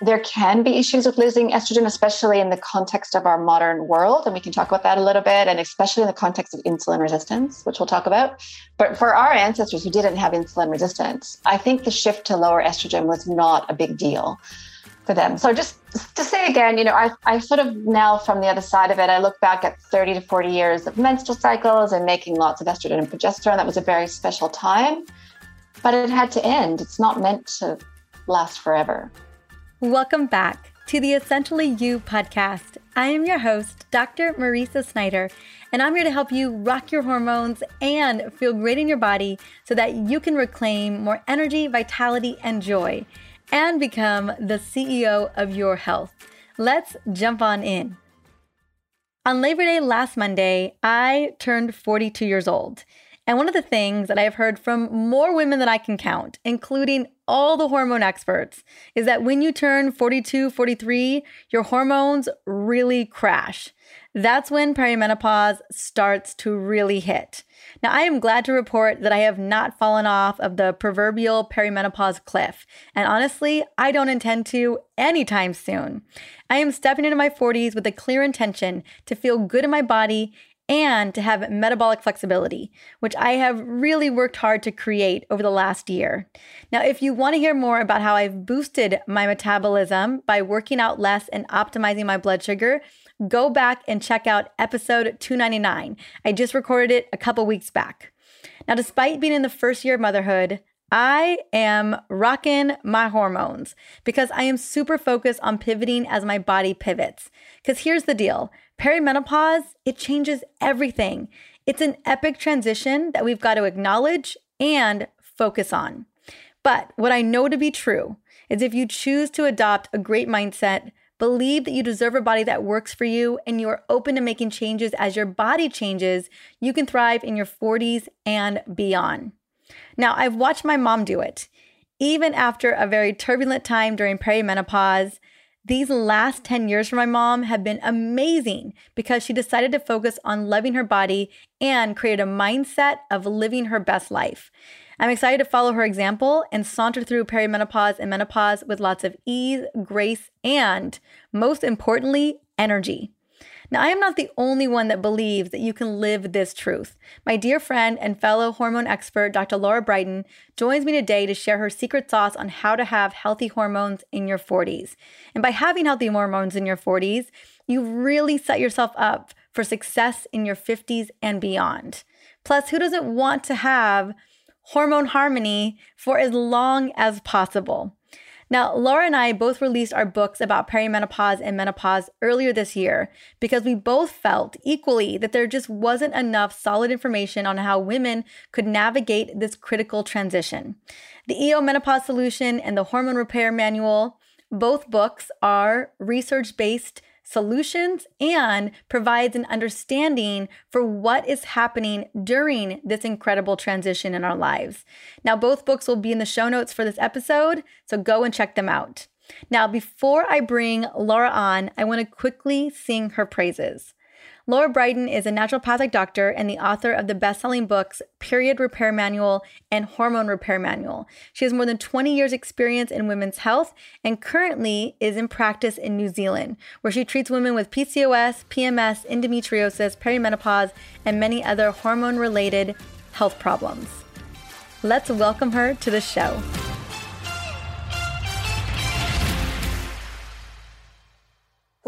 there can be issues with losing estrogen, especially in the context of our modern world. And we can talk about that a little bit, and especially in the context of insulin resistance, which we'll talk about. But for our ancestors who didn't have insulin resistance, I think the shift to lower estrogen was not a big deal for them. So just to say again, you know, I, I sort of now from the other side of it, I look back at 30 to 40 years of menstrual cycles and making lots of estrogen and progesterone. That was a very special time, but it had to end. It's not meant to last forever. Welcome back to the Essentially You podcast. I am your host, Dr. Mariza Snyder, and I'm here to help you rock your hormones and feel great in your body so that you can reclaim more energy, vitality, and joy and become the CEO of your health. Let's jump on in. On Labor Day last Monday, I turned 42 years old. And one of the things that I've heard from more women than I can count, including all the hormone experts, is that when you turn 42, 43, your hormones really crash. That's when perimenopause starts to really hit. Now, I am glad to report that I have not fallen off of the proverbial perimenopause cliff. And honestly, I don't intend to anytime soon. I am stepping into my 40s with a clear intention to feel good in my body and to have metabolic flexibility, which I have really worked hard to create over the last year. Now, if you want to hear more about how I've boosted my metabolism by working out less and optimizing my blood sugar, go back and check out episode 299. I just recorded it a couple weeks back. Now, despite being in the first year of motherhood, I am rocking my hormones because I am super focused on pivoting as my body pivots. Because here's the deal perimenopause, it changes everything. It's an epic transition that we've got to acknowledge and focus on. But what I know to be true is if you choose to adopt a great mindset, believe that you deserve a body that works for you, and you are open to making changes as your body changes, you can thrive in your 40s and beyond. Now, I've watched my mom do it. Even after a very turbulent time during perimenopause, these last 10 years for my mom have been amazing because she decided to focus on loving her body and create a mindset of living her best life. I'm excited to follow her example and saunter through perimenopause and menopause with lots of ease, grace, and most importantly, energy. Now, I am not the only one that believes that you can live this truth. My dear friend and fellow hormone expert, Dr. Lara Briden, joins me today to share her secret sauce on how to have healthy hormones in your 40s. And by having healthy hormones in your 40s, you really set yourself up for success in your 50s and beyond. Plus, who doesn't want to have hormone harmony for as long as possible? Now, Lara and I both released our books about perimenopause and menopause earlier this year because we both felt equally that there just wasn't enough solid information on how women could navigate this critical transition. The EO Menopause Solution and the Hormone Repair Manual, both books are research based solutions and provides an understanding for what is happening during this incredible transition in our lives. Now, both books will be in the show notes for this episode, so go and check them out. Now, before I bring Lara on, I want to quickly sing her praises. Lara Briden is a naturopathic doctor and the author of the best selling books Period Repair Manual and Hormone Repair Manual. She has more than 20 years' experience in women's health and currently is in practice in New Zealand, where she treats women with PCOS, PMS, endometriosis, perimenopause, and many other hormone related health problems. Let's welcome her to the show.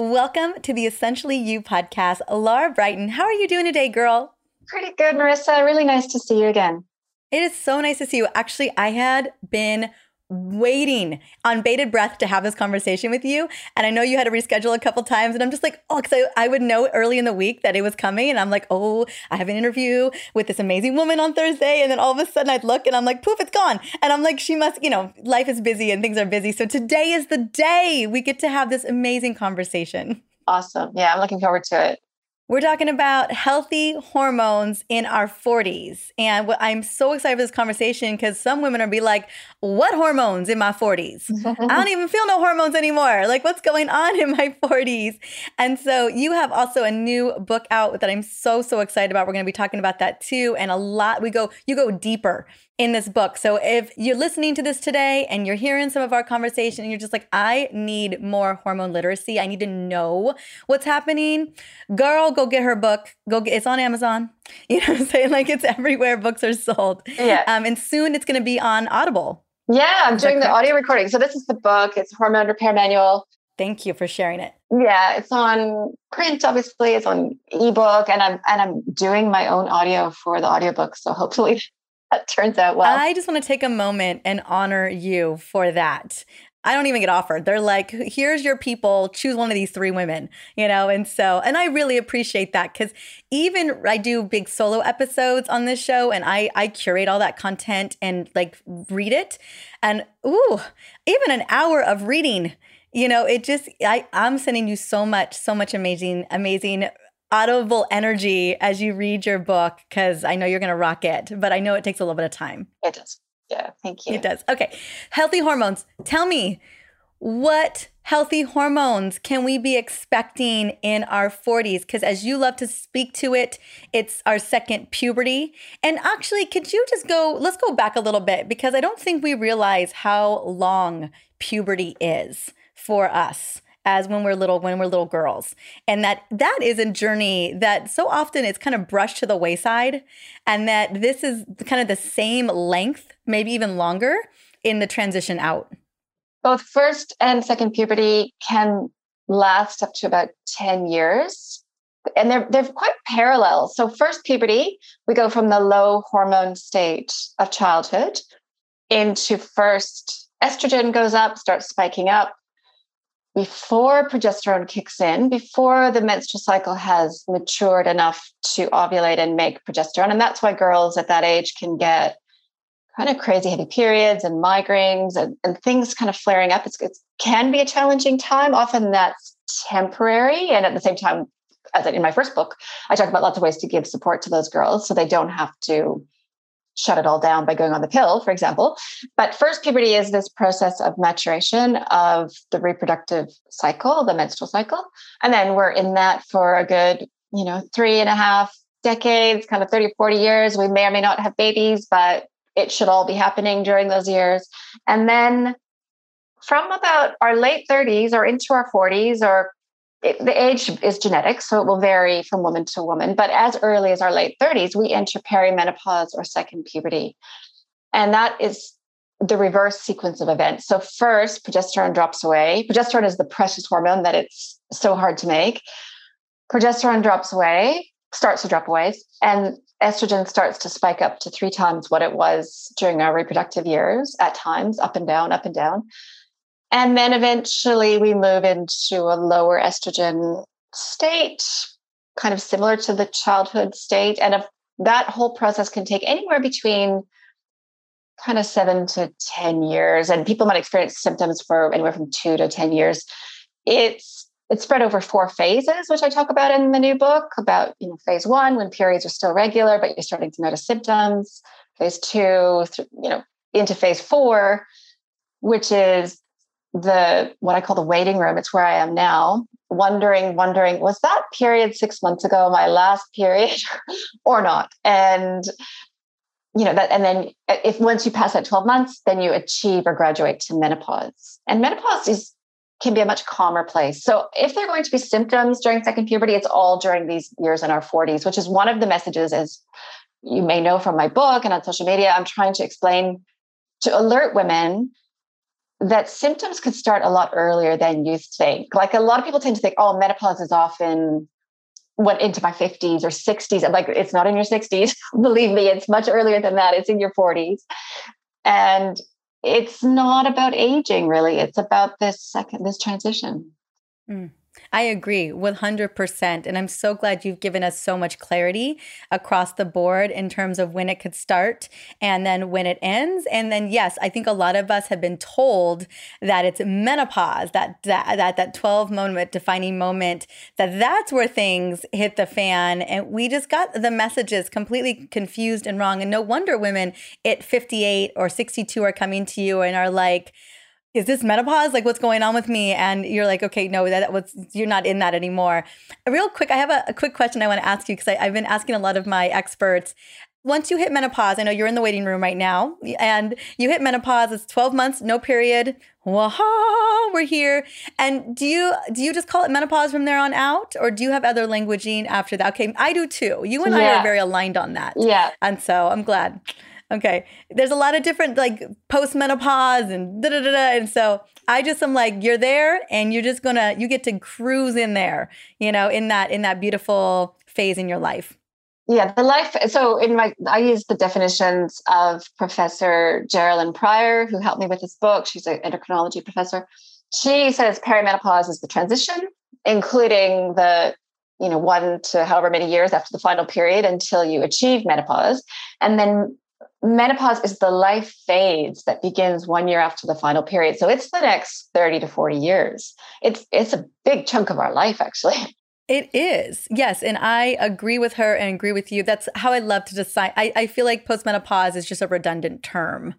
Welcome to the Essentially You podcast. Lara Briden, how are you doing today, girl? Pretty good, Mariza. Really nice to see you again. It is so nice to see you. Actually, I had been waiting on bated breath to have this conversation with you. And I know you had to reschedule a couple times. And I'm just like, oh, because I, I, would know early in the week that it was coming. And I'm like, oh, I have an interview with this amazing woman on Thursday. And then all of a sudden I'd look and I'm like, poof, it's gone. And I'm like, she must, you know, life is busy and things are busy. So today is the day we get to have this amazing conversation. Awesome. Yeah, I'm looking forward to it. We're talking about healthy hormones in our 40s. And I'm so excited for this conversation because some women are be like, what hormones in my 40s? I don't even feel no hormones anymore. Like, what's going on in my 40s? And so you have also a new book out that I'm so, so excited about. We're going to be talking about that too. And a lot, we go, you go deeper in this book. So if you're listening to this today and you're hearing some of our conversation and you're just like, I need more hormone literacy, I need to know what's happening, girl, go get her book. Go get it's on Amazon. You know what I'm saying? Like it's everywhere books are sold. Yeah. Um, and soon it's gonna be on Audible. Yeah, I'm doing the audio recording. So this is the book. It's Hormone Repair Manual. Thank you for sharing it. Yeah, it's on print, obviously. It's on ebook, and I'm and I'm doing my own audio for the audiobook. So hopefully that turns out well. I just want to take a moment and honor you for that. I don't even get offered. They're like, here's your people, choose one of these three women, you know? And so, and I really appreciate that because even I do big solo episodes on this show and I, I curate all that content and like read it. And ooh, even an hour of reading you know, it just I I'm sending you so much, so much amazing, amazing audible energy as you read your book because I know you're going to rock it, but I know it takes a little bit of time. It does. Yeah, thank you. It does. Okay. Healthy hormones. Tell me what healthy hormones can we be expecting in our 40s? Because as you love to speak to it, it's our second puberty. And actually, could you just go, let's go back a little bit because I don't think we realize how long puberty is for us as when we're little when we're little girls. And that that is a journey that so often it's kind of brushed to the wayside and that this is kind of the same length maybe even longer in the transition out. Both first and second puberty can last up to about 10 years. And they're they're quite parallel. So first puberty we go from the low hormone state of childhood into first estrogen goes up starts spiking up before progesterone kicks in, before the menstrual cycle has matured enough to ovulate and make progesterone. And that's why girls at that age can get kind of crazy heavy periods and migraines and, and things kind of flaring up. It's, it can be a challenging time. Often that's temporary. And at the same time, as in my first book, I talk about lots of ways to give support to those girls so they don't have to shut it all down by going on the pill, for example. But first puberty is this process of maturation of the reproductive cycle, the menstrual cycle. And then we're in that for a good, you know, three and a half decades, kind of 30, 40 years. We may or may not have babies, but it should all be happening during those years. And then from about our late 30s or into our 40s or it, the age is genetic, so it will vary from woman to woman. But as early as our late 30s, we enter perimenopause or second puberty. And that is the reverse sequence of events. So, first, progesterone drops away. Progesterone is the precious hormone that it's so hard to make. Progesterone drops away, starts to drop away, and estrogen starts to spike up to three times what it was during our reproductive years at times, up and down, up and down. And then eventually we move into a lower estrogen state, kind of similar to the childhood state. And that whole process can take anywhere between kind of seven to 10 years. And people might experience symptoms for anywhere from two to 10 years. It's it's spread over four phases, which I talk about in the new book about, you know, phase one, when periods are still regular, but you're starting to notice symptoms. Phase two, you know, into phase four, which is the what I call the waiting room. It's where I am now, wondering, wondering, was that period six months ago my last period or not? And you know that, and then if once you pass that 12 months, then you achieve or graduate to menopause. And menopause is can be a much calmer place. So if there are going to be symptoms during second puberty, it's all during these years in our 40s, which is one of the messages as you may know from my book and on social media. I'm trying to explain to alert women that symptoms could start a lot earlier than you think. Like a lot of people tend to think, oh, menopause is often went into my 50s or 60s. I'm like, it's not in your 60s. Believe me, it's much earlier than that. It's in your 40s. And it's not about aging, really. It's about this second, this transition. Mm. I agree 100%. And I'm so glad you've given us so much clarity across the board in terms of when it could start and then when it ends. And then, yes, I think a lot of us have been told that it's menopause, that that that, that 12 moment defining moment, that that's where things hit the fan. And we just got the messages completely confused and wrong. And no wonder women at 58 or 62 are coming to you and are like, is this menopause? Like, what's going on with me? And you're like, okay, no, that was you're not in that anymore. Real quick, I have a, a quick question I want to ask you because I've been asking a lot of my experts. once you hit menopause, I know you're in the waiting room right now, and you hit menopause. It's 12 months, no period. Waha, we're here. And do you do you just call it menopause from there on out, or do you have other languaging after that? Okay, I do too. You and yeah. I are very aligned on that. Yeah, and so I'm glad. Okay, there's a lot of different like post menopause and da da da da, and so I just am like, you're there, and you're just gonna you get to cruise in there, you know, in that in that beautiful phase in your life. Yeah, the life. So in my, I use the definitions of Professor Jerilynn Prior, who helped me with this book. She's an endocrinology professor. She says perimenopause is the transition, including the, you know, one to however many years after the final period until you achieve menopause, and then menopause is the life phase that begins one year after the final period. So it's the next thirty to forty years. It's it's a big chunk of our life, actually. It is. Yes. And I agree with her and agree with you. That's how I love to decide. I, I feel like postmenopause is just a redundant term.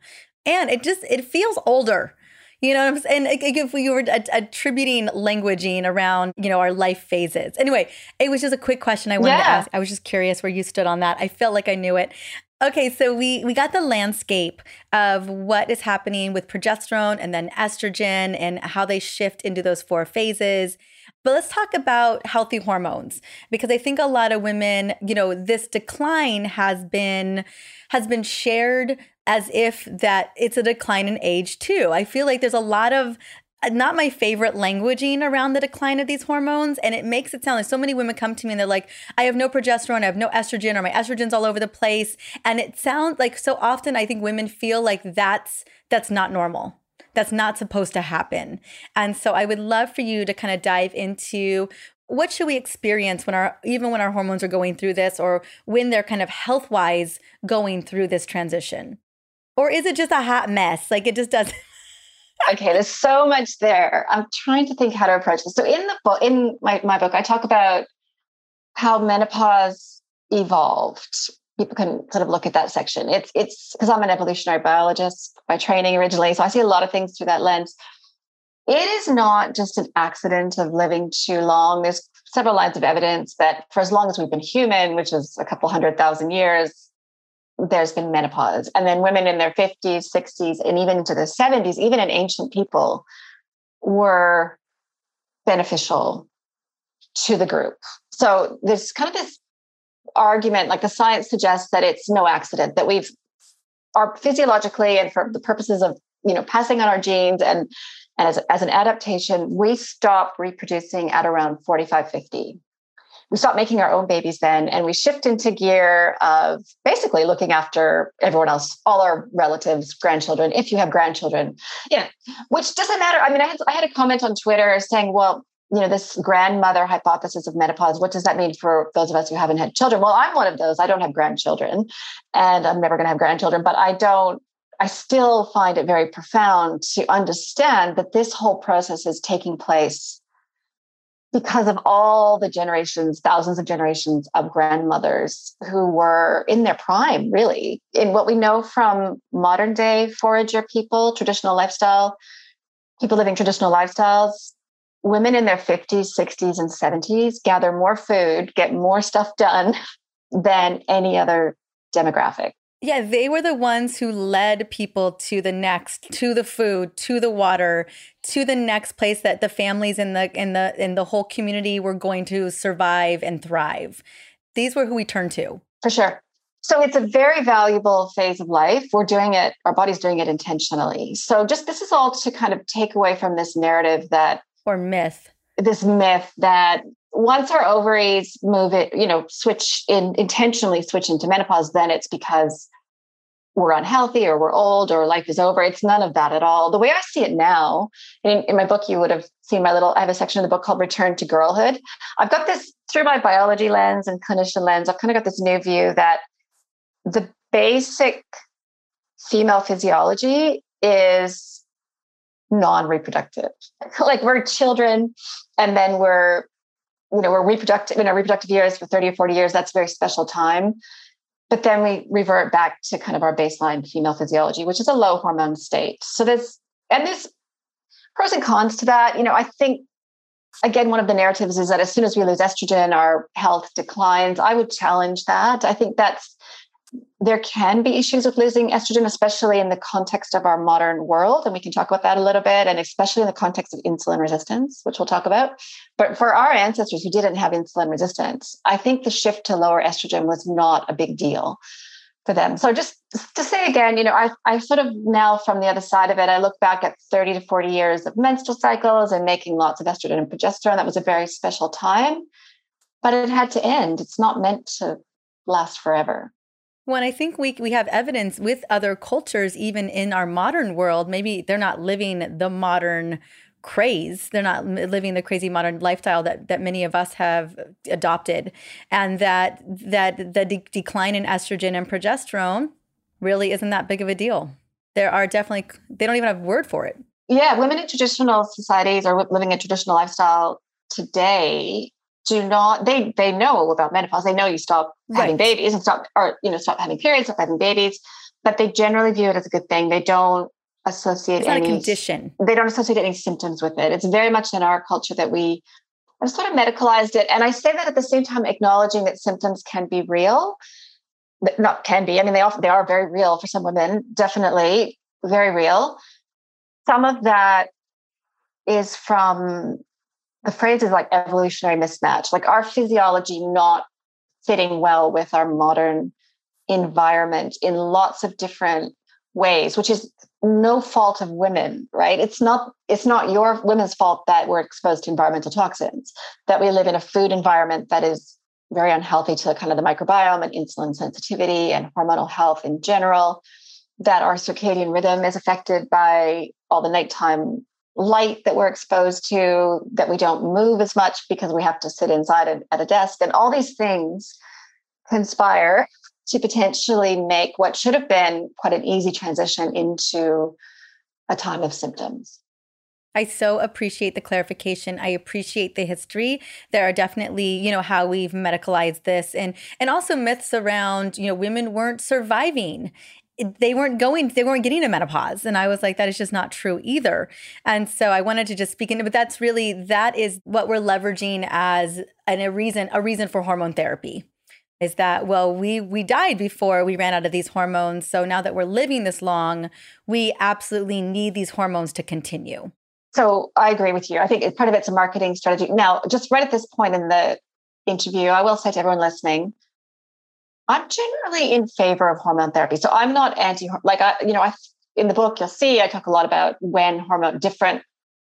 And it just it feels older. You know what I'm saying? And if we were attributing languaging around, you know, our life phases. Anyway, it was just a quick question I wanted yeah. to ask. I was just curious where you stood on that. I felt like I knew it. Okay, so we we got the landscape of what is happening with progesterone and then estrogen and how they shift into those four phases. But let's talk about healthy hormones because I think a lot of women, you know, this decline has been has been shared as if that it's a decline in age too. I feel like there's a lot of not my favorite languaging around the decline of these hormones. And it makes it sound like so many women come to me and they're like, I have no progesterone, I have no estrogen, or my estrogen's all over the place. And it sounds like so often I think women feel like that's that's not normal that's not supposed to happen. And so I would love for you to kind of dive into what should we experience when our even when our hormones are going through this or when they're kind of health-wise going through this transition? Or is it just a hot mess? Like it just doesn't okay there's so much there i'm trying to think how to approach this so in the book in my, my book i talk about how menopause evolved people can sort of look at that section. It's it's because I'm an evolutionary biologist by training originally, so I see a lot of things through that lens. It is not just an accident of living too long. There's several lines of evidence that for as long as we've been human, which is a couple hundred thousand years, there's been menopause. And then women in their 50s, 60s, and even into the 70s, even in ancient people, were beneficial to the group. So there's kind of this argument, like the science suggests that it's no accident that we've are physiologically and for the purposes of you know passing on our genes and and as, as an adaptation, we stop reproducing at around 45, 50. We stop making our own babies then, and we shift into gear of basically looking after everyone else, all our relatives, grandchildren, if you have grandchildren. Yeah, which doesn't matter. I mean, I had, I had a comment on Twitter saying, well, you know this grandmother hypothesis of menopause what does that mean for those of us who haven't had children well i'm one of those i don't have grandchildren and i'm never going to have grandchildren but i don't i still find it very profound to understand that this whole process is taking place because of all the generations thousands of generations of grandmothers who were in their prime really in what we know from modern day forager people traditional lifestyle people living traditional lifestyles women in their 50s, 60s, and 70s gather more food, get more stuff done than any other demographic. Yeah, they were the ones who led people to the next, to the food, to the water, to the next place that the families in the in the in the whole community were going to survive and thrive. These were who we turned to. For sure. So it's a very valuable phase of life. We're doing it, our body's doing it intentionally. So just this is all to kind of take away from this narrative that or myth this myth that once our ovaries move it you know switch in intentionally switch into menopause then it's because we're unhealthy or we're old or life is over it's none of that at all the way i see it now in, in my book you would have seen my little i have a section of the book called return to girlhood i've got this through my biology lens and clinician lens i've kind of got this new view that the basic female physiology is non-reproductive. like we're children and then we're, you know, we're reproductive in our reproductive years for 30 or 40 years. That's a very special time. But then we revert back to kind of our baseline female physiology, which is a low hormone state. So there's and there's pros and cons to that. You know, I think again, one of the narratives is that as soon as we lose estrogen, our health declines. I would challenge that. I think that's there can be issues with losing estrogen, especially in the context of our modern world. And we can talk about that a little bit, and especially in the context of insulin resistance, which we'll talk about. But for our ancestors who didn't have insulin resistance, I think the shift to lower estrogen was not a big deal for them. So just to say again, you know, I, I sort of now from the other side of it, I look back at 30 to 40 years of menstrual cycles and making lots of estrogen and progesterone. That was a very special time, but it had to end. It's not meant to last forever. Well, I think we we have evidence with other cultures, even in our modern world. Maybe they're not living the modern craze. They're not living the crazy modern lifestyle that that many of us have adopted, and that that the de- decline in estrogen and progesterone really isn't that big of a deal. There are definitely they don't even have a word for it. Yeah, women in traditional societies or living a traditional lifestyle today do not they they know all about menopause. They know you stop right. having babies and stop or you know stop having periods stop having babies but they generally view it as a good thing. They don't associate any condition. they don't associate any symptoms with it. It's very much in our culture that we have sort of medicalized it and i say that at the same time acknowledging that symptoms can be real. Not can be i mean they often they are very real for some women definitely very real. Some of that is from the phrase is like evolutionary mismatch, like our physiology not fitting well with our modern environment in lots of different ways, which is no fault of women, right? It's not it's not your women's fault that we're exposed to environmental toxins, that we live in a food environment that is very unhealthy to kind of the microbiome and insulin sensitivity and hormonal health in general, that our circadian rhythm is affected by all the nighttime light that we're exposed to, that we don't move as much because we have to sit inside at a desk. And all these things conspire to potentially make what should have been quite an easy transition into a time of symptoms. I so appreciate the clarification. I appreciate the history. There are definitely, you know, how we've medicalized this and and also myths around, you know, women weren't surviving they weren't going, they weren't getting to menopause. And I was like, that is just not true either. And so I wanted to just speak into, but that's really, that is what we're leveraging as an, a reason, a reason for hormone therapy is that well we we died before we ran out of these hormones so now that we're living this long we absolutely need these hormones to continue so i agree with you i think part of it's a marketing strategy now just right at this point in the interview i will say to everyone listening I'm generally in favor of hormone therapy. So I'm not anti, like I, you know, I in the book you'll see I talk a lot about when hormone different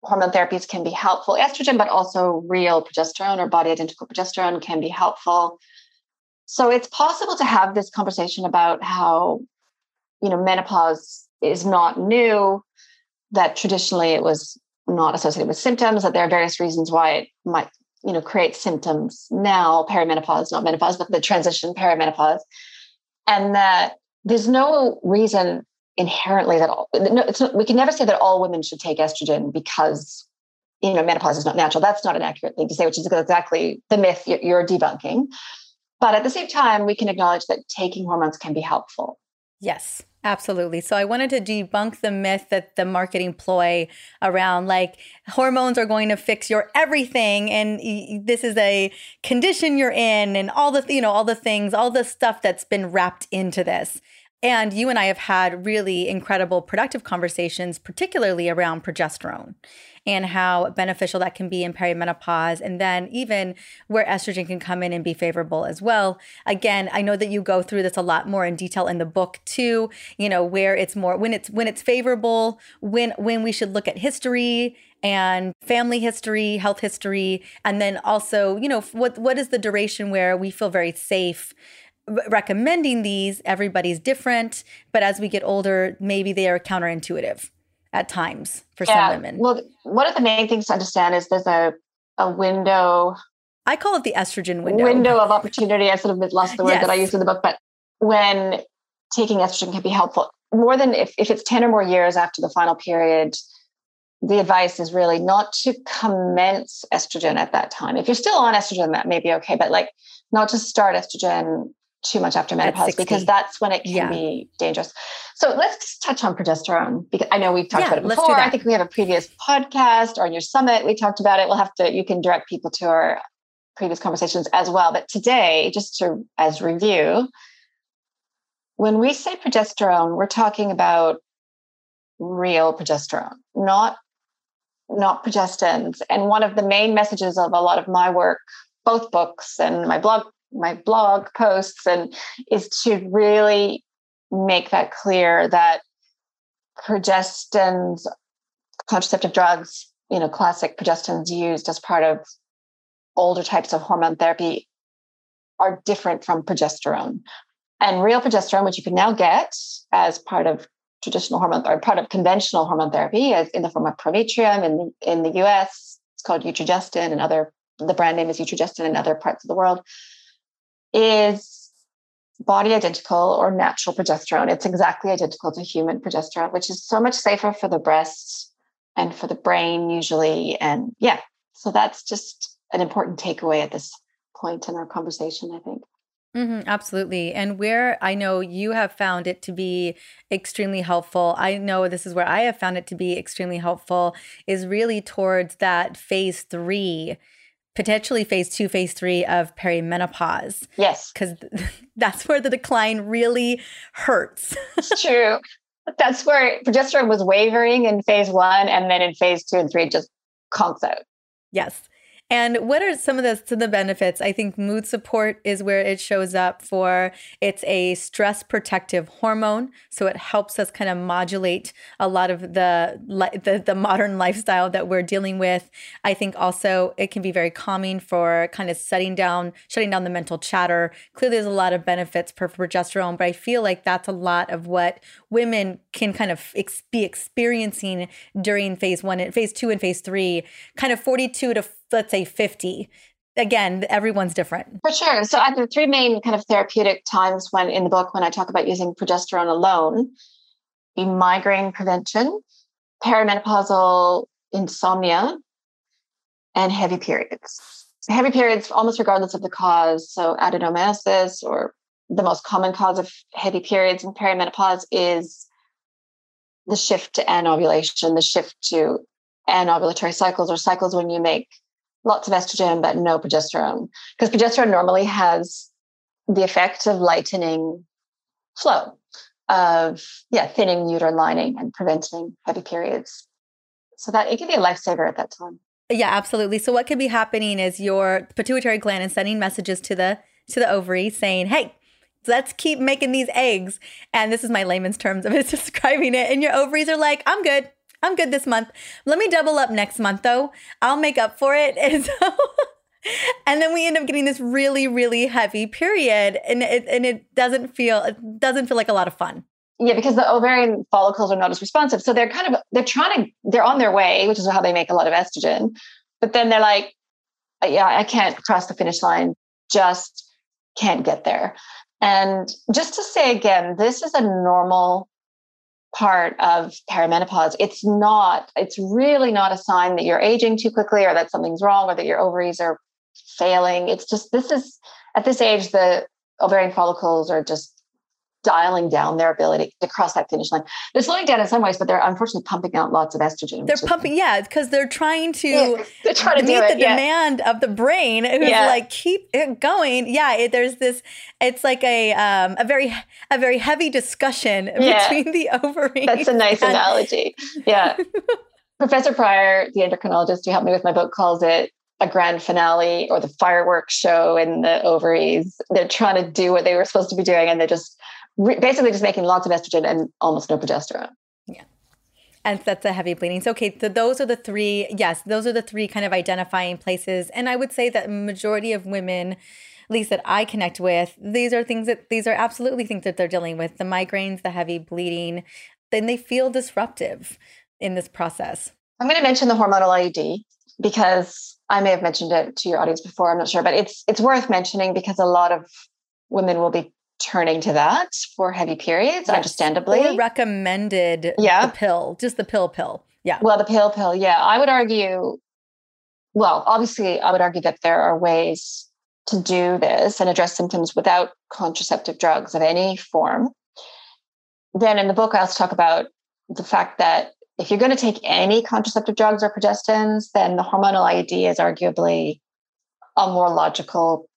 hormone therapies can be helpful. Estrogen, but also real progesterone or body identical progesterone can be helpful. So it's possible to have this conversation about how, you know, menopause is not new, that traditionally it was not associated with symptoms, that there are various reasons why it might you know create symptoms now perimenopause not menopause but the transition perimenopause. And that there's no reason inherently that all no, it's not, we can never say that all women should take estrogen because you know menopause is not natural. That's not an accurate thing to say which is exactly the myth you're debunking. But at the same time we can acknowledge that taking hormones can be helpful. Yes Absolutely. So I wanted to debunk the myth that the marketing ploy around like hormones are going to fix your everything and this is a condition you're in and all the you know all the things, all the stuff that's been wrapped into this. And you and I have had really incredible productive conversations particularly around progesterone and how beneficial that can be in perimenopause. And then even where estrogen can come in and be favorable as well. Again, I know that you go through this a lot more in detail in the book too, you know, where it's more when it's when it's favorable, when when we should look at history and family history, health history, and then also, you know, what what is the duration where we feel very safe recommending these everybody's different but as we get older maybe they are counterintuitive at times for yeah. some women. Well, one of the main things to understand is there's a a window. I call it the estrogen window. Window of opportunity. I sort of lost the word yes. that I used in the book, but when taking estrogen can be helpful, more than if, if it's 10 or more years after the final period, the advice is really not to commence estrogen at that time. If you're still on estrogen, that may be okay, but like not to start estrogen too much after menopause because that's when it can yeah. be dangerous. So let's just touch on progesterone because I know we've talked yeah, about it before. I think we have a previous podcast or on your summit we talked about it. We'll have to you can direct people to our previous conversations as well. But today, just to as review, when we say progesterone, we're talking about real progesterone, not not progestins. And one of the main messages of a lot of my work, both books and my blog, my blog posts, and is to really make that clear that progestins, contraceptive drugs, you know, classic progestins used as part of older types of hormone therapy are different from progesterone. And real progesterone, which you can now get as part of traditional hormone or part of conventional hormone therapy, as in the form of Prometrium in the, in the US, it's called Utrogestan, and other the brand name is Utrogestan in other parts of the world, is body identical or natural progesterone. It's exactly identical to human progesterone, which is so much safer for the breasts and for the brain usually. And yeah, so that's just an important takeaway at this point in our conversation, I think. Mm-hmm, absolutely. And where I know you have found it to be extremely helpful, I know this is where I have found it to be extremely helpful, is really towards that phase three, potentially phase two, phase three of perimenopause. Yes. Because that's where the decline really hurts. it's true. That's where progesterone was wavering in phase one, and then in phase two and three, just conks out. Yes. And what are some of the, some of the benefits? I think mood support is where it shows up for it's a stress protective hormone. So it helps us kind of modulate a lot of the, the, the modern lifestyle that we're dealing with. I think also it can be very calming for kind of shutting down, shutting down the mental chatter. Clearly there's a lot of benefits for progesterone, but I feel like that's a lot of what women can kind of ex- be experiencing during phase one and phase two and phase three, kind of 42 to let's say 50 again everyone's different. For sure. So have three main kind of therapeutic times when in the book when i talk about using progesterone alone be migraine prevention perimenopausal insomnia and heavy periods. Heavy periods almost regardless of the cause so adenomyosis or the most common cause of heavy periods in perimenopause is the shift to anovulation the shift to anovulatory cycles or cycles when you make lots of estrogen, but no progesterone. Because progesterone normally has the effect of lightening flow, of yeah, thinning uterine lining and preventing heavy periods. So that it can be a lifesaver at that time. Yeah, absolutely. So what could be happening is your pituitary gland is sending messages to the to the ovary saying, "Hey, let's keep making these eggs." And this is my layman's terms of it describing it. And your ovaries are like, "I'm good. I'm good this month. Let me double up next month though. I'll make up for it. And so and then we end up getting this really really heavy period and it and it doesn't feel it doesn't feel like a lot of fun. Yeah, because the ovarian follicles are not as responsive. So they're kind of they're trying to they're on their way, which is how they make a lot of estrogen. But then they're like, yeah, I can't cross the finish line. Just can't get there. And just to say again, this is a normal part of perimenopause. It's not, it's really not a sign that you're aging too quickly or that something's wrong or that your ovaries are failing. It's just, this is, at this age, the ovarian follicles are just dialing down their ability to cross that finish line. They're slowing down in some ways, but they're unfortunately pumping out lots of estrogen. They're pumping, yeah, because they're trying to, yeah, they're trying to meet it, the yeah. demand of the brain, who's yeah. like keep it going. Yeah, it, there's this. It's like a um, a very a very heavy discussion between the ovaries. That's a nice and- analogy. Yeah. Professor Prior, the endocrinologist who helped me with my book, calls it a grand finale or the fireworks show in the ovaries. They're trying to do what they were supposed to be doing, and they're just re- basically just making lots of estrogen and almost no progesterone. Yeah. And that's a heavy bleeding. So, okay, so those are the three, yes, those are the three kind of identifying places. And I would say that majority of women, at least that I connect with, these are things that, these are absolutely things that they're dealing with the migraines, the heavy bleeding, then they feel disruptive in this process. I'm going to mention the hormonal IUD because I may have mentioned it to your audience before. I'm not sure, but it's it's worth mentioning because a lot of women will be turning to that for heavy periods, yes. understandably. Or recommended yeah. the pill, just the pill pill. Yeah. Well, the pill pill, yeah. I would argue, well, obviously, I would argue that there are ways to do this and address symptoms without contraceptive drugs of any form. Then in the book, I also talk about the fact that if you're going to take any contraceptive drugs or progestins, then the hormonal IUD is arguably a more logical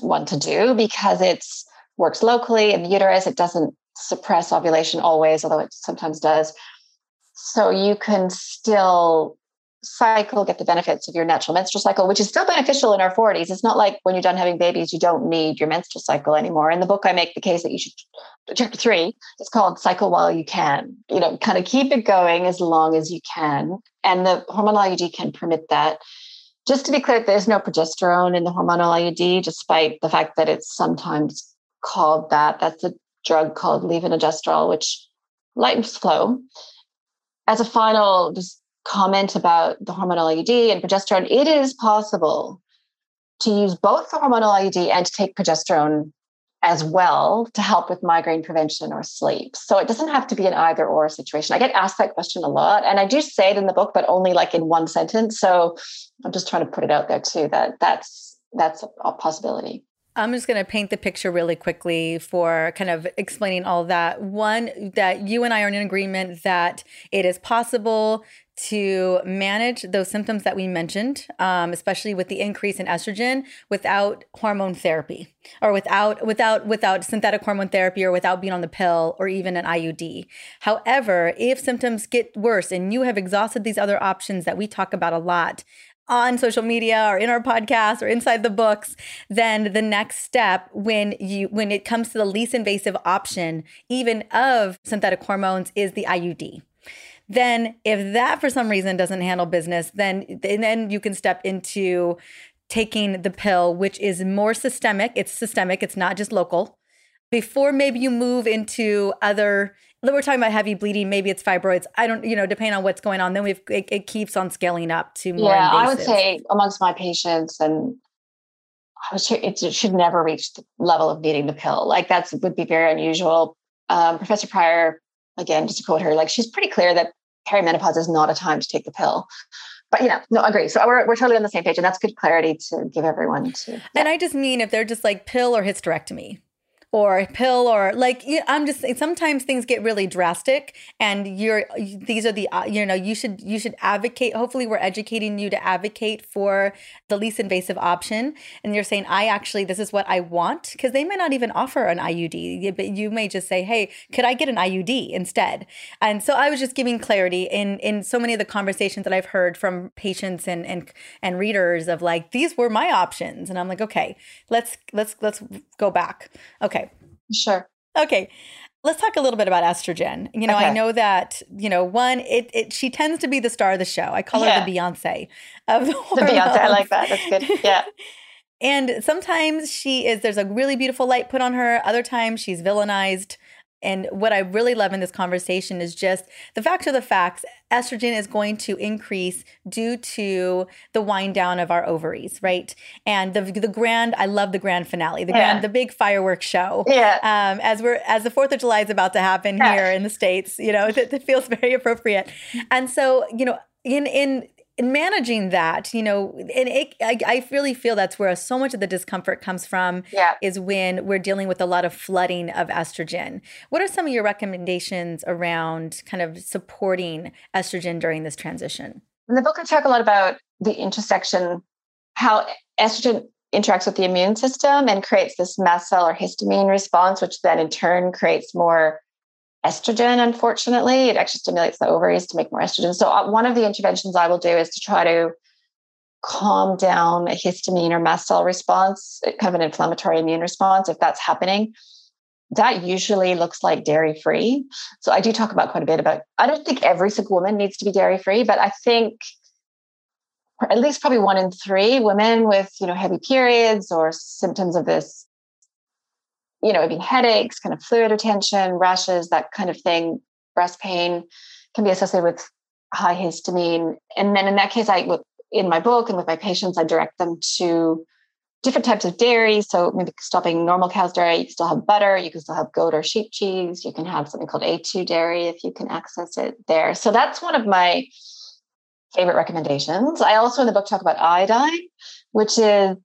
one to do because it's works locally in the uterus. It doesn't suppress ovulation always, although it sometimes does. So you can still cycle, get the benefits of your natural menstrual cycle, which is still beneficial in our 40s. It's not like when you're done having babies, you don't need your menstrual cycle anymore. In the book, I make the case that you should, chapter three, it's called Cycle While You Can. You know, kind of keep it going as long as you can. And the hormonal IUD can permit that. Just to be clear, there's no progesterone in the hormonal IUD, despite the fact that it's sometimes called that. That's a drug called levonorgestrel, which lightens flow. As a final just comment about the hormonal IUD and progesterone, it is possible to use both the hormonal IUD and to take progesterone as well to help with migraine prevention or sleep. So it doesn't have to be an either or situation. I get asked that question a lot and I do say it in the book but only like in one sentence. So I'm just trying to put it out there too that that's that's a possibility. I'm just going to paint the picture really quickly for kind of explaining all that. One, that you and I are in agreement that it is possible to manage those symptoms that we mentioned, um, especially with the increase in estrogen, without hormone therapy or without without without synthetic hormone therapy or without being on the pill or even an IUD. However, if symptoms get worse and you have exhausted these other options that we talk about a lot, on social media or in our podcast or inside the books then the next step when you when it comes to the least invasive option even of synthetic hormones is the IUD then if that for some reason doesn't handle business, then then you can step into taking the pill, which is more systemic. It's systemic. It's not just local. Before maybe you move into other we're talking about heavy bleeding. Maybe it's fibroids. I don't, you know, depending on what's going on, then we've it, it keeps on scaling up to more. Yeah, invasive. I would say amongst my patients, and I was it should never reach the level of needing the pill. Like that's would be very unusual. Um, Professor Prior, again, just to quote her, like she's pretty clear that perimenopause is not a time to take the pill. But you know, no, agree. So we're, we're totally on the same page, and that's good clarity to give everyone to. Yeah. And I just mean if they're just like pill or hysterectomy, or a pill or like i'm just sometimes things get really drastic and you're these are the uh, you know you should you should advocate hopefully we're educating you to advocate for the least invasive option. And you're saying i actually this is what i want because they may not even offer an iud but you may just say hey could i get an iud instead? And so i was just giving clarity in in so many of the conversations that i've heard from patients and and and readers of like these were my options. And i'm like okay let's let's let's go back. Okay Sure. Okay. Let's talk a little bit about estrogen. You know, okay. I know that, you know, one, it, it she tends to be the star of the show. I call yeah. her the Beyonce of the The Beyonce, I like that. That's good. Yeah. and sometimes she is there's a really beautiful light put on her. Other times she's villainized. And what I really love in this conversation is just the fact of the facts estrogen is going to increase due to the wind down of our ovaries, right? And the the grand, I love the grand finale, the yeah. grand, the big fireworks show. Yeah. Um, as we're as the Fourth of July is about to happen yeah. here in the states, you know, it, it feels very appropriate. And so, you know, in in managing that, you know, and it, I, I really feel that's where so much of the discomfort comes from yeah. is when we're dealing with a lot of flooding of estrogen. What are some of your recommendations around kind of supporting estrogen during this transition? In the book, I talk a lot about the intersection, how estrogen interacts with the immune system and creates this mast cell or histamine response, which then in turn creates more estrogen, unfortunately. It actually stimulates the ovaries to make more estrogen. So, uh, one of the interventions I will do is to try to calm down a histamine or mast cell response, kind of an inflammatory immune response, if that's happening. That usually looks like dairy free. So, I do talk about quite a bit about, I don't think every single woman needs to be dairy free, but I think at least probably one in three women with you know heavy periods or symptoms of this you know, having headaches, kind of fluid retention, rashes, that kind of thing, breast pain can be associated with high histamine. And then in that case, I, in my book and with my patients, I direct them to different types of dairy. So maybe stopping normal cow's dairy, you can still have butter, you can still have goat or sheep cheese, you can have something called A2 dairy if you can access it there. So that's one of my favorite recommendations. I also in the book talk about iodine, which is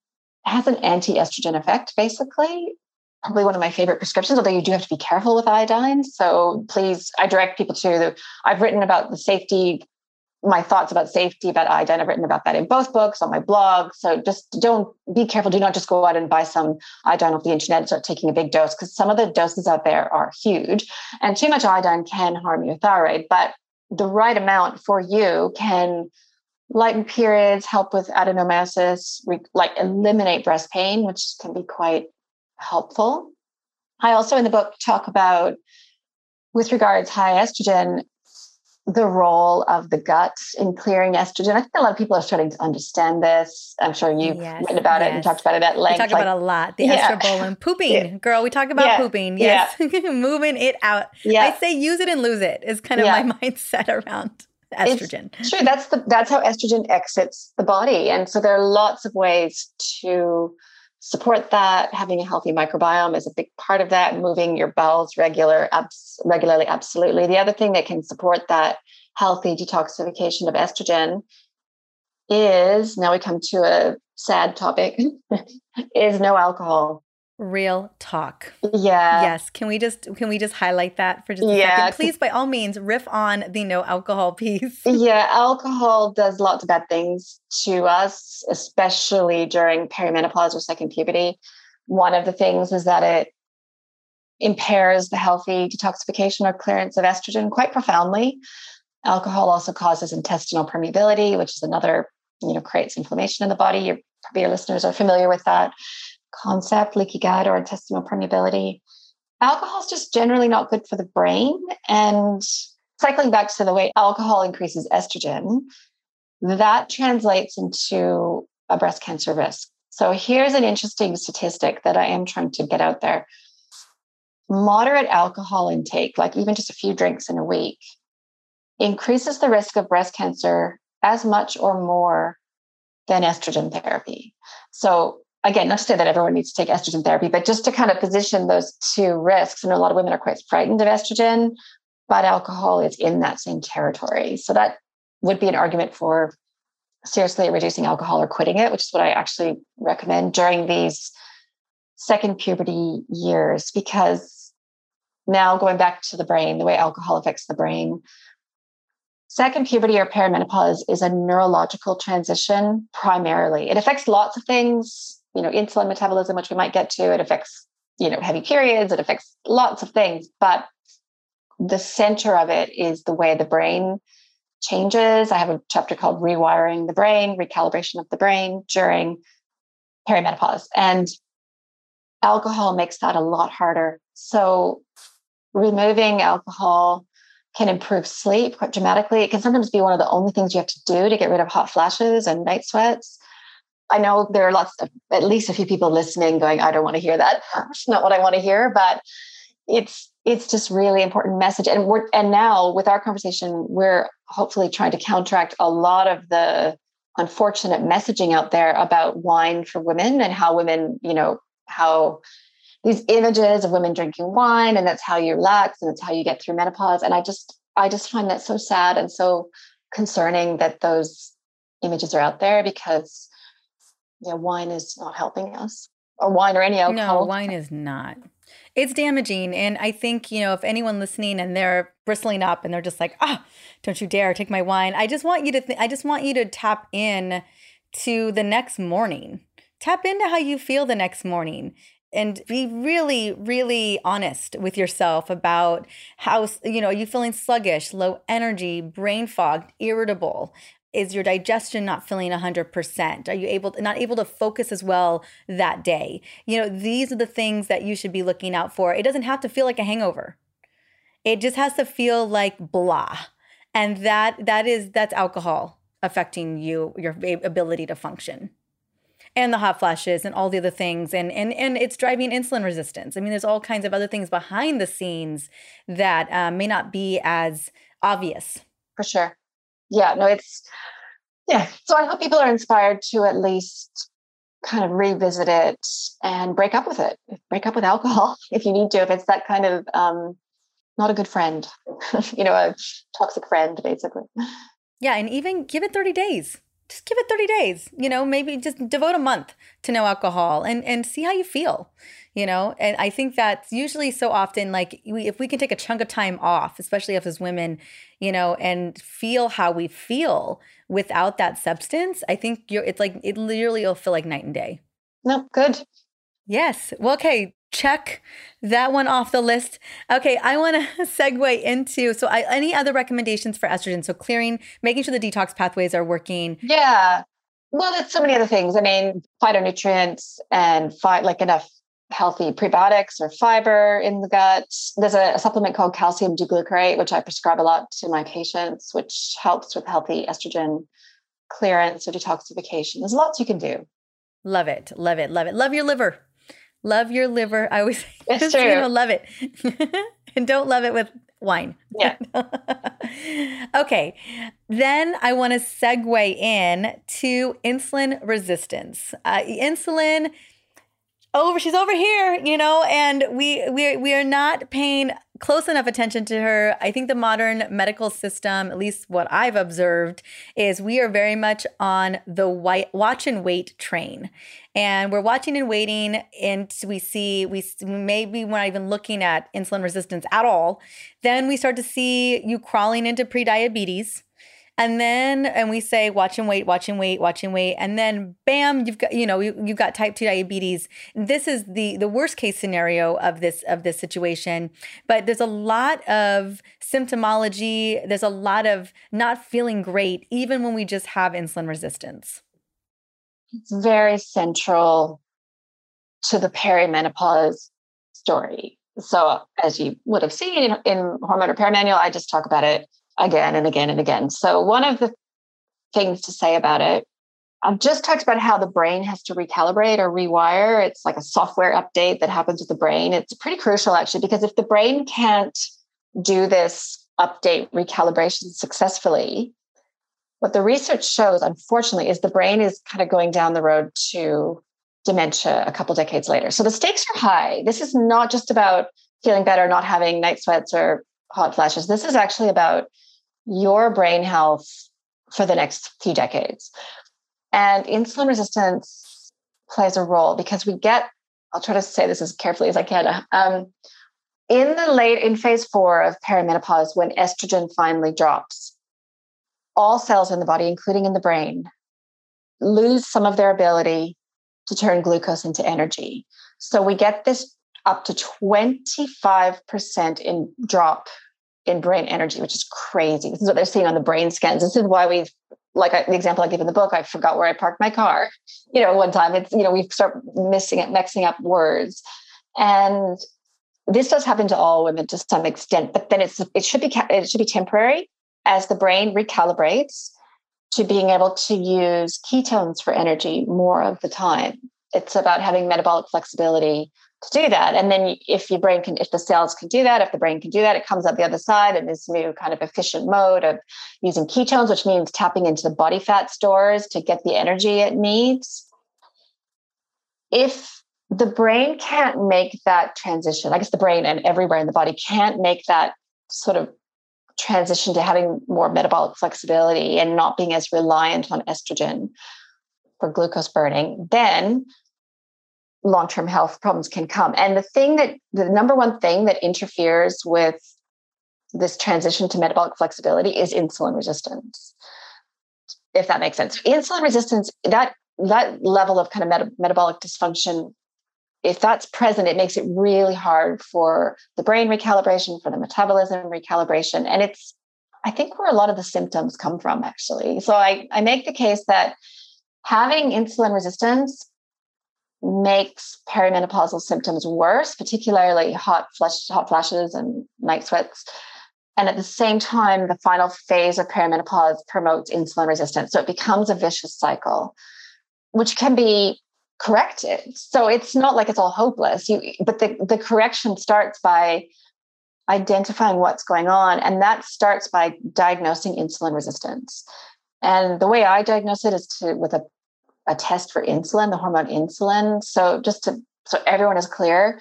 has an anti-estrogen effect basically probably one of my favorite prescriptions, although you do have to be careful with iodine. So please, I direct people to the, I've written about the safety my thoughts about safety about iodine. I've written about that in both books on my blog. So just don't be careful. Do not just go out and buy some iodine off the internet and start taking a big dose because some of the doses out there are huge. And too much iodine can harm your thyroid, but the right amount for you can lighten periods, help with adenomyosis, re- like eliminate breast pain, which can be quite helpful. I also in the book talk about, with regards high estrogen, the role of the gut in clearing estrogen. I think a lot of people are starting to understand this. I'm sure you've yes, written about yes. it and talked about it at length. We talk like, about a lot. The yeah. estrobolome pooping, yeah. girl. We talk about yeah. pooping. Yes, moving it out. Yeah. I say use it and lose it is kind of my mindset around estrogen. It's true. That's the that's how estrogen exits the body, and so there are lots of ways to support that. Having a healthy microbiome is a big part of that. Moving your bowels regular, abs- regularly, absolutely. The other thing that can support that healthy detoxification of estrogen is now we come to a sad topic is no alcohol real talk. Yeah. Yes. Can we just can we just highlight that for just a yeah. second? Please, by all means, riff on the no alcohol piece. Yeah, alcohol does lots of bad things to us, especially during perimenopause or second puberty. One of the things is that it impairs the healthy detoxification or clearance of estrogen quite profoundly. Alcohol also causes intestinal permeability, which is another, you know, creates inflammation in the body. Your, your listeners are familiar with that concept, leaky gut or intestinal permeability. Alcohol is just generally not good for the brain. And cycling back to the way alcohol increases estrogen, that translates into a breast cancer risk. So here's an interesting statistic that I am trying to get out there. Moderate alcohol intake, like even just a few drinks in a week, increases the risk of breast cancer as much or more than estrogen therapy. So again, not to say that everyone needs to take estrogen therapy, but just to kind of position those two risks. And a lot of women are quite frightened of estrogen, but alcohol is in that same territory. So that would be an argument for seriously reducing alcohol or quitting it, which is what I actually recommend during these second puberty years, because now going back to the brain, the way alcohol affects the brain. Second puberty or perimenopause is a neurological transition primarily. It affects lots of things you know, insulin metabolism, which we might get to. It affects, you know, heavy periods. It affects lots of things. But the center of it is the way the brain changes. I have a chapter called Rewiring the Brain, Recalibration of the Brain during perimenopause. And alcohol makes that a lot harder. So removing alcohol can improve sleep quite dramatically. It can sometimes be one of the only things you have to do to get rid of hot flashes and night sweats. I know there are lots of, at least a few people listening going, I don't want to hear that. It's not what I want to hear, but it's it's just really important message. And we're and now with our conversation, we're hopefully trying to counteract a lot of the unfortunate messaging out there about wine for women and how women, you know, how these images of women drinking wine and that's how you relax and that's how you get through menopause. And I just I just find that so sad and so concerning that those images are out there because yeah, wine is not helping us, or wine or any alcohol. No, wine is not. It's damaging. And I think, you know, if anyone listening and they're bristling up and they're just like, ah, don't you dare take my wine. I just want you to, th- I just want you to tap in to the next morning. Tap into how you feel the next morning and be really really honest with yourself about how you know are you feeling sluggish low energy brain fogged irritable is your digestion not feeling 100% are you able to, not able to focus as well that day? You know these are the things that you should be looking out for. It doesn't have to feel like a hangover. It just has to feel like blah. And that that is that's alcohol affecting you your ability to function. And the hot flashes and all the other things. And and and it's driving insulin resistance. I mean there's all kinds of other things behind the scenes that uh, may not be as obvious. For sure yeah, no, it's yeah. So I hope people are inspired to at least kind of revisit it and break up with it. Break up with alcohol if you need to. If it's that kind of um, not a good friend, you know, a toxic friend, basically. Yeah, and even give it 30 days. Just give it 30 days you know maybe just devote a month to no alcohol and and see how you feel you know? And i think that's usually so often like we, if we can take a chunk of time off especially if as women you know and feel how we feel without that substance i think you're it's like it literally will feel like night and day. No good. Yes. Well okay check that one off the list. Okay, I want to segue into so I, any other recommendations for estrogen? So clearing, making sure the detox pathways are working. Yeah. Well, there's so many other things. I mean, phytonutrients and fi- like enough healthy prebiotics or fiber in the gut. There's a, a supplement called calcium D-glucarate, which I prescribe a lot to my patients, which helps with healthy estrogen clearance or detoxification. There's lots you can do. Love it. Love it. Love it. Love your liver. Love your liver. I always it's true. You know, love it. and don't love it with wine. Yeah. okay. Then I want to segue in to insulin resistance. Uh, insulin over she's over here you know and we we we are not paying close enough attention to her. I think the modern medical system at least what i've observed is we are very much on the white, watch and wait train. And we're watching and waiting and we see we maybe we're not even looking at insulin resistance at all. Then we start to see you crawling into prediabetes and then and we say watch and wait watch and wait watch and wait. And then bam you've got you know you, you've got type 2 diabetes. This is the the worst case scenario of this of this situation. But there's a lot of symptomology. There's a lot of not feeling great even when we just have insulin resistance. It's very central to the perimenopause story. So as you would have seen in, in hormone repair manual i just talk about it again and again and again. So, one of the things to say about it, I've just talked about how the brain has to recalibrate or rewire. It's like a software update that happens with the brain. It's pretty crucial, actually, because if the brain can't do this update recalibration successfully, what the research shows, unfortunately, is the brain is kind of going down the road to dementia a couple decades later. So the stakes are high. This is not just about feeling better, not having night sweats or hot flashes. This is actually about your brain health for the next few decades. And insulin resistance plays a role because we get, I'll try to say this as carefully as I can. Um, in the late, in phase four of perimenopause, when estrogen finally drops, all cells in the body, including in the brain, lose some of their ability to turn glucose into energy. So we get this up to 25% in drop in brain energy, which is crazy. This is what they're seeing on the brain scans. This is why we've, like I, the example I give in the book, I forgot where I parked my car. You know, one time it's, you know, we start missing it, mixing up words. And this does happen to all women to some extent, but then it's, it should be, it should be temporary as the brain recalibrates to being able to use ketones for energy more of the time. It's about having metabolic flexibility to do that. And then if your brain can, if the cells can do that, if the brain can do that, it comes out the other side in this new kind of efficient mode of using ketones, which means tapping into the body fat stores to get the energy it needs. If the brain can't make that transition, I guess the brain and everywhere in the body can't make that sort of transition to having more metabolic flexibility and not being as reliant on estrogen for glucose burning, then long term health problems can come. And the thing that the number one thing that interferes with this transition to metabolic flexibility is insulin resistance. If that makes sense. Insulin resistance, that that level of kind of meta- metabolic dysfunction if that's present, it makes it really hard for the brain recalibration, for the metabolism recalibration. And it's, I think, where a lot of the symptoms come from, actually. So I, I make the case that having insulin resistance makes perimenopausal symptoms worse, particularly hot flush, hot flashes and night sweats. And at the same time, the final phase of perimenopause promotes insulin resistance. So it becomes a vicious cycle, which can be corrected. So it's not like it's all hopeless. You, but the, the correction starts by identifying what's going on. And that starts by diagnosing insulin resistance. And the way I diagnose it is to with a a test for insulin, the hormone insulin. So just to so everyone is clear,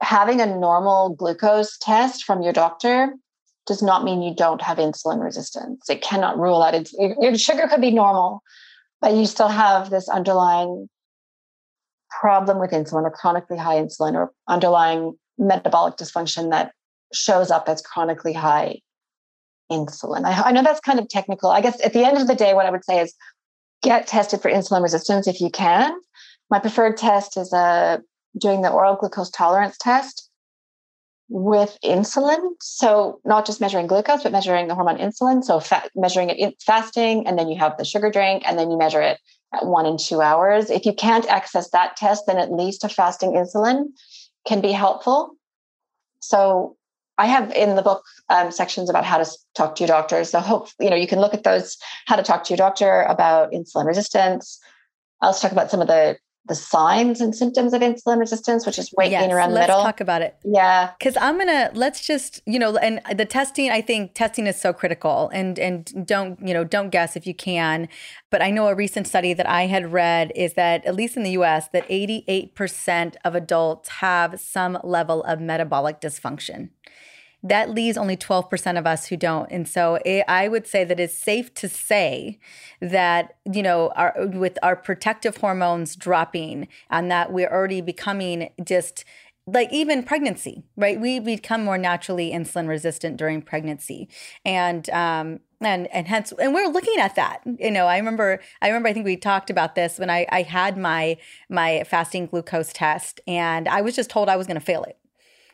having a normal glucose test from your doctor does not mean you don't have insulin resistance. It cannot rule out it. Your sugar could be normal, but you still have this underlying problem with insulin or chronically high insulin or underlying metabolic dysfunction that shows up as chronically high insulin. I, I know that's kind of technical. I guess at the end of the day, what I would say is get tested for insulin resistance if you can. My preferred test is uh, doing the oral glucose tolerance test with insulin. So not just measuring glucose, but measuring the hormone insulin. So fa- measuring it in fasting, and then you have the sugar drink, and then you measure it at one and two hours. If you can't access that test, then at least a fasting insulin can be helpful. So I have in the book um, sections about how to talk to your doctor. So hope you know you can look at those how to talk to your doctor about insulin resistance. I'll talk about some of the the signs and symptoms of insulin resistance, which is weight yes, gain around the middle. Let's talk about it. Yeah, because I'm gonna let's just you know, and the testing. I think testing is so critical, and and don't you know don't guess if you can. But I know a recent study that I had read is that at least in the U.S. that 88% of adults have some level of metabolic dysfunction that leaves only 12% of us who don't. And so it, I would say that it's safe to say that, you know, our, with our protective hormones dropping and that we're already becoming just like even pregnancy, right? We become more naturally insulin resistant during pregnancy. And, um, and and hence and we're looking at that you know i remember i remember i think we talked about this when i i had my my fasting glucose test and i was just told i was going to fail it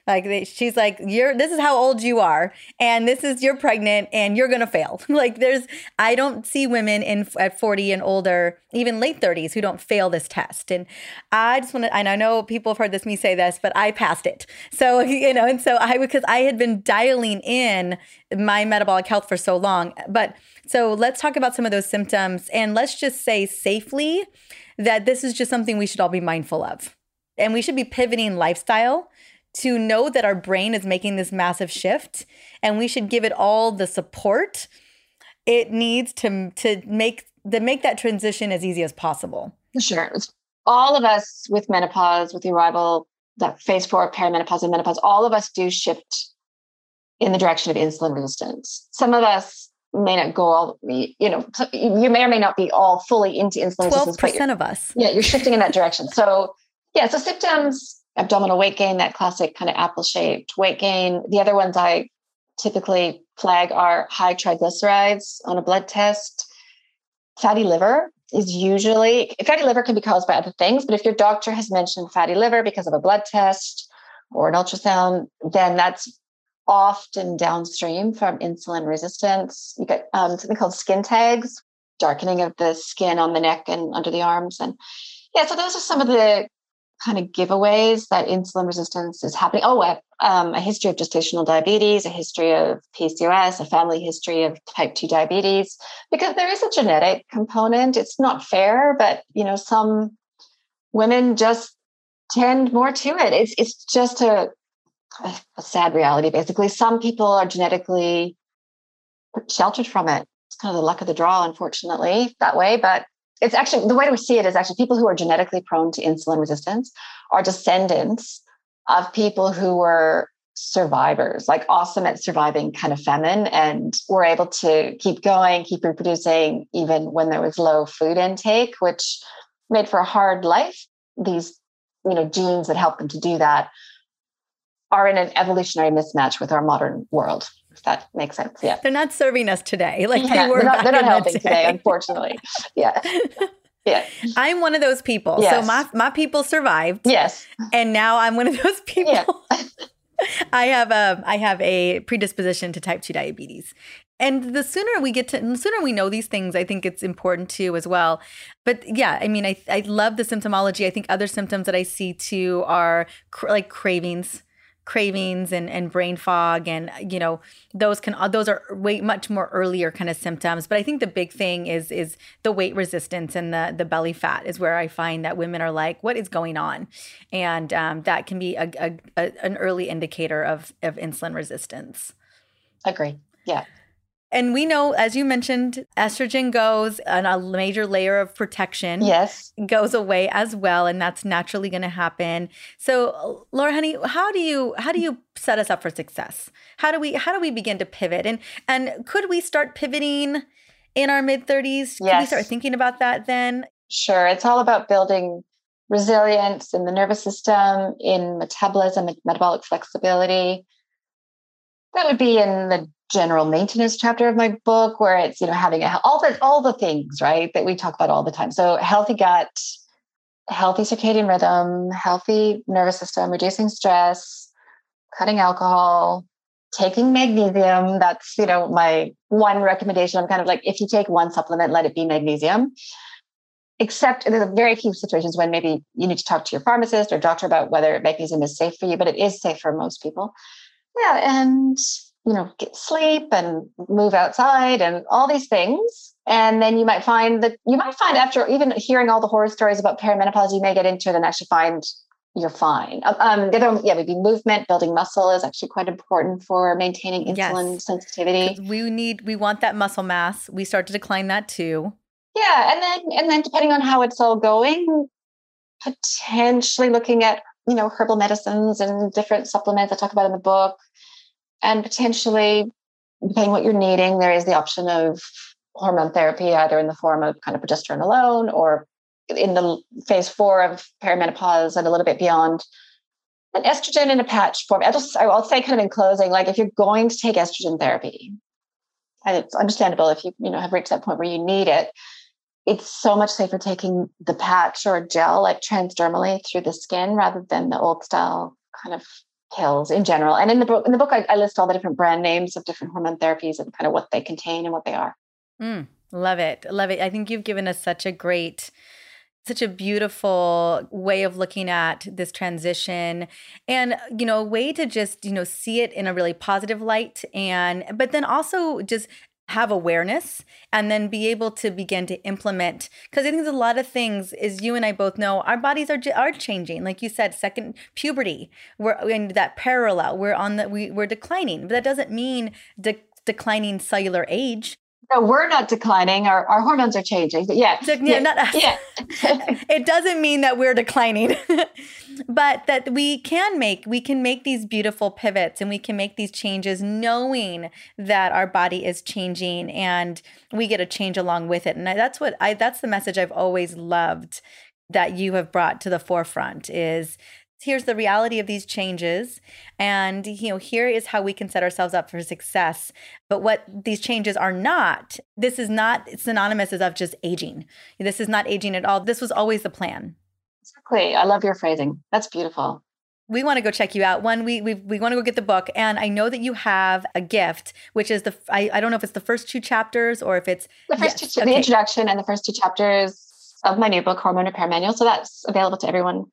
like she's like, "You're this is how old you are, and this is you're pregnant, and you're gonna fail." like there's, I don't see women in at 40 and older, even late 30s, who don't fail this test. And I just want to, and I know people have heard this me say this, but I passed it. So you know, and so I because I had been dialing in my metabolic health for so long, but so let's talk about some of those symptoms, and let's just say safely that this is just something we should all be mindful of. And we should be pivoting lifestyle to know that our brain is making this massive shift and we should give it all the support it needs to to make to make that transition as easy as possible. Sure. All of us with menopause, with the arrival, that phase four of perimenopause and menopause, all of us do shift in the direction of insulin resistance. Some of us may not go all, you know, you may or may not be all fully into insulin 12% resistance. Twelve percent of us. Yeah, you're shifting in that direction. So yeah, so symptoms abdominal weight gain, that classic kind of apple shaped weight gain. The other ones I typically flag are high triglycerides on a blood test. Fatty liver is usually, fatty liver can be caused by other things, but if your doctor has mentioned fatty liver because of a blood test or an ultrasound, then that's often downstream from insulin resistance. You get um, something called skin tags, darkening of the skin on the neck and under the arms. And yeah, so those are some of the kind of giveaways that insulin resistance is happening. Oh, um, a history of gestational diabetes, a history of PCOS, a family history of type 2 diabetes, because there is a genetic component. It's not fair, but you know, some women just tend more to it. It's it's just a, a sad reality, basically. Some people are genetically sheltered from it. It's kind of the luck of the draw, unfortunately, that way. But it's actually the way we see it is actually people who are genetically prone to insulin resistance are descendants of people who were survivors, like awesome at surviving kind of famine and were able to keep going, keep reproducing, even when there was low food intake, which made for a hard life. These, you know, genes that help them to do that are in an evolutionary mismatch with our modern world if that makes sense. Yeah. They're not serving us today. Like yeah, they were they're not, they're not helping today, unfortunately. Yeah. Yeah. I'm one of those people. Yes. So my my people survived. Yes. And now I'm one of those people. Yeah. I have a um, have a predisposition to type 2 diabetes. And the sooner we get to the sooner we know these things, I think it's important too as well. But yeah, I mean I I love the symptomology. I think other symptoms that I see too are cr- like cravings cravings and, and brain fog and you know those can those are way much more earlier kind of symptoms. But i think the big thing is is the weight resistance and the the belly fat is where i find that women are like what is going on? And um, that can be a, a, a, an early indicator of of insulin resistance. Agree. Yeah and we know, as you mentioned, estrogen goes and a major layer of protection yes. goes away as well. And that's naturally going to happen. So Lara, honey, how do you, how do you set us up for success? How do we, how do we begin to pivot? And, and could we start pivoting in our mid 30s? Can we start thinking about that then? Sure. It's all about building resilience in the nervous system, in metabolism, and metabolic flexibility. That would be in the general maintenance chapter of my book, where it's you know having a, all the all the things right that we talk about all the time. So healthy gut, healthy circadian rhythm, healthy nervous system, reducing stress, cutting alcohol, taking magnesium. That's you know my one recommendation. I'm kind of like if you take one supplement, let it be magnesium except there's a very few situations when maybe you need to talk to your pharmacist or doctor about whether magnesium is safe for you, but it is safe for most people. Yeah, and you know, get sleep and move outside and all these things. And then you might find that you might find after even hearing all the horror stories about perimenopause, you may get into it and actually find you're fine. Um, um the other, one, yeah, maybe movement, building muscle is actually quite important for maintaining insulin yes. sensitivity. We need, we want that muscle mass. We start to decline that too. Yeah, and then and then depending on how it's all going, potentially looking at you know herbal medicines and different supplements I talk about in the book, and potentially depending what you're needing, there is the option of hormone therapy either in the form of kind of progesterone alone or in the phase four of perimenopause and a little bit beyond an estrogen in a patch form. I'll just I'll say kind of in closing, like if you're going to take estrogen therapy, and it's understandable if you you know have reached that point where you need it it's so much safer taking the patch or gel like transdermally through the skin rather than the old style kind of pills in general. And in the book, in the book, I, I list all the different brand names of different hormone therapies and kind of what they contain and what they are. Mm, love it, love it. I think you've given us such a great such a beautiful way of looking at this transition and you know a way to just you know see it in a really positive light and but then also just have awareness and then be able to begin to implement because i think there's a lot of things as you and i both know our bodies are are changing. Like you said second puberty we're in that parallel. We're on the we, we're declining. But that doesn't mean de- declining cellular age no, we're not declining. Our, our hormones are changing. But yeah. So, yeah, not yeah. it doesn't mean that we're declining, but that we can make we can make these beautiful pivots and we can make these changes knowing that our body is changing and we get a change along with it. And I, that's what I that's the message I've always loved that you have brought to the forefront is here's the reality of these changes and you know here is how we can set ourselves up for success. But what these changes are not this is not synonymous as of just aging. This is not aging at all. This was always the plan. Exactly. I love your phrasing. That's beautiful. We want to go check you out. One, we we, we want to go get the book, and I know that you have a gift, which is the I, I don't know if it's the first two chapters or if it's the first yes, two, okay. the introduction and the first two chapters of my new book, Hormone Repair Manual. So that's available to everyone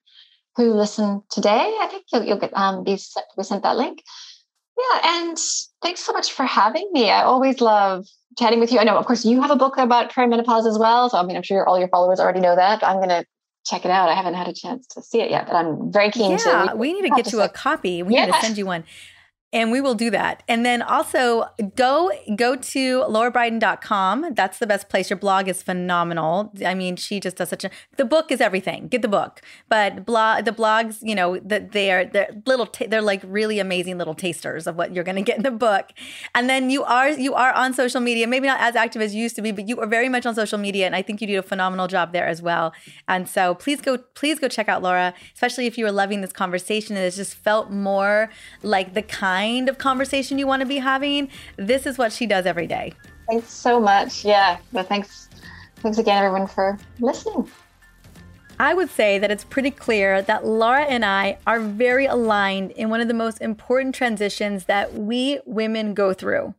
who listen today. I think you'll, you'll get um, be sent, be sent that link. Yeah, and thanks so much for having me. I always love chatting with you. I know, of course, you have a book about perimenopause as well. So, I mean, I'm sure all your followers already know that. I'm going to check it out. I haven't had a chance to see it yet, but I'm very keen yeah, to. Yeah, we need to get you a copy. We yeah. need to send you one and we will do that. And then also go go to larabriden.com. That's the best place. Your blog is phenomenal. I mean, she just does such a the book is everything. Get the book. But blog the blogs, you know, that they are they're little they're like really amazing little tasters of what you're going to get in the book. And then you are you are on social media, maybe not as active as you used to be, but you are very much on social media and I think you do a phenomenal job there as well. And so please go please go check out Lara, especially if you were loving this conversation and it's just felt more like the kind kind of conversation you want to be having, this is what she does every day. Thanks so much. Yeah. But thanks. Thanks again, everyone, for listening. I would say that it's pretty clear that Lara and I are very aligned in one of the most important transitions that we women go through.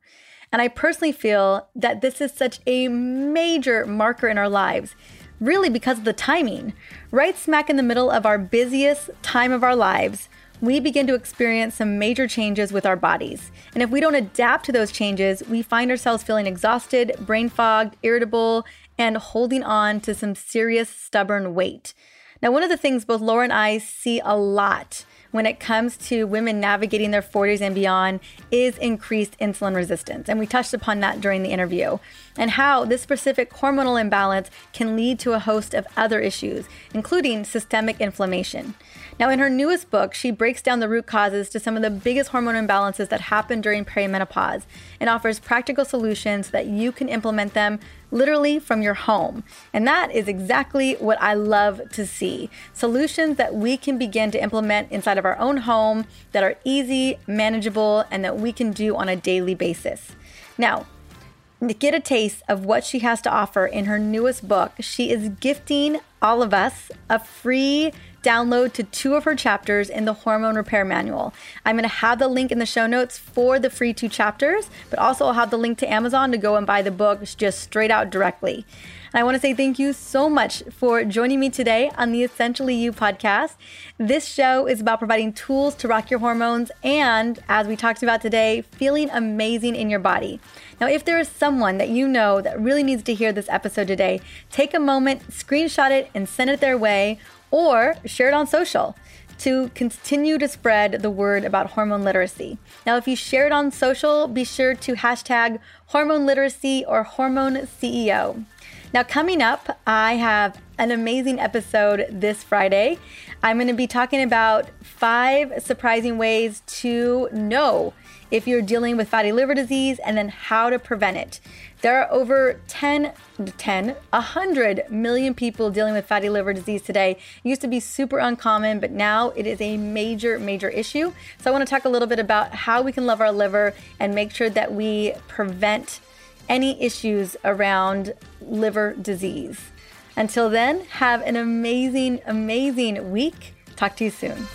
And I personally feel that this is such a major marker in our lives, really because of the timing. Right smack in the middle of our busiest time of our lives, we begin to experience some major changes with our bodies. And if we don't adapt to those changes, we find ourselves feeling exhausted, brain fogged, irritable, and holding on to some serious stubborn weight. Now, one of the things both Lara and I see a lot when it comes to women navigating their 40s and beyond is increased insulin resistance. And we touched upon that during the interview and how this specific hormonal imbalance can lead to a host of other issues, including systemic inflammation. Now, in her newest book, she breaks down the root causes to some of the biggest hormone imbalances that happen during perimenopause and offers practical solutions so that you can implement them literally from your home. And that is exactly what I love to see solutions that we can begin to implement inside of our own home that are easy, manageable, and that we can do on a daily basis. Now, to get a taste of what she has to offer in her newest book, she is gifting all of us a free download to two of her chapters in the Hormone Repair Manual. I'm going to have the link in the show notes for the free two chapters, but also I'll have the link to Amazon to go and buy the book just straight out directly. I want to say thank you so much for joining me today on the Essentially You podcast. This show is about providing tools to rock your hormones and, as we talked about today, feeling amazing in your body. Now, if there is someone that you know that really needs to hear this episode today, take a moment, screenshot it, and send it their way or share it on social to continue to spread the word about hormone literacy. Now, if you share it on social, be sure to hashtag hormone literacy or hormone CEO. Now, coming up, I have an amazing episode this Friday. I'm going to be talking about five surprising ways to know if you're dealing with fatty liver disease and then how to prevent it. There are over 10, 10, 100 million people dealing with fatty liver disease today. It used to be super uncommon, but now it is a major, major issue. So I want to talk a little bit about how we can love our liver and make sure that we prevent any issues around liver disease. Until then, have an amazing, amazing week. Talk to you soon.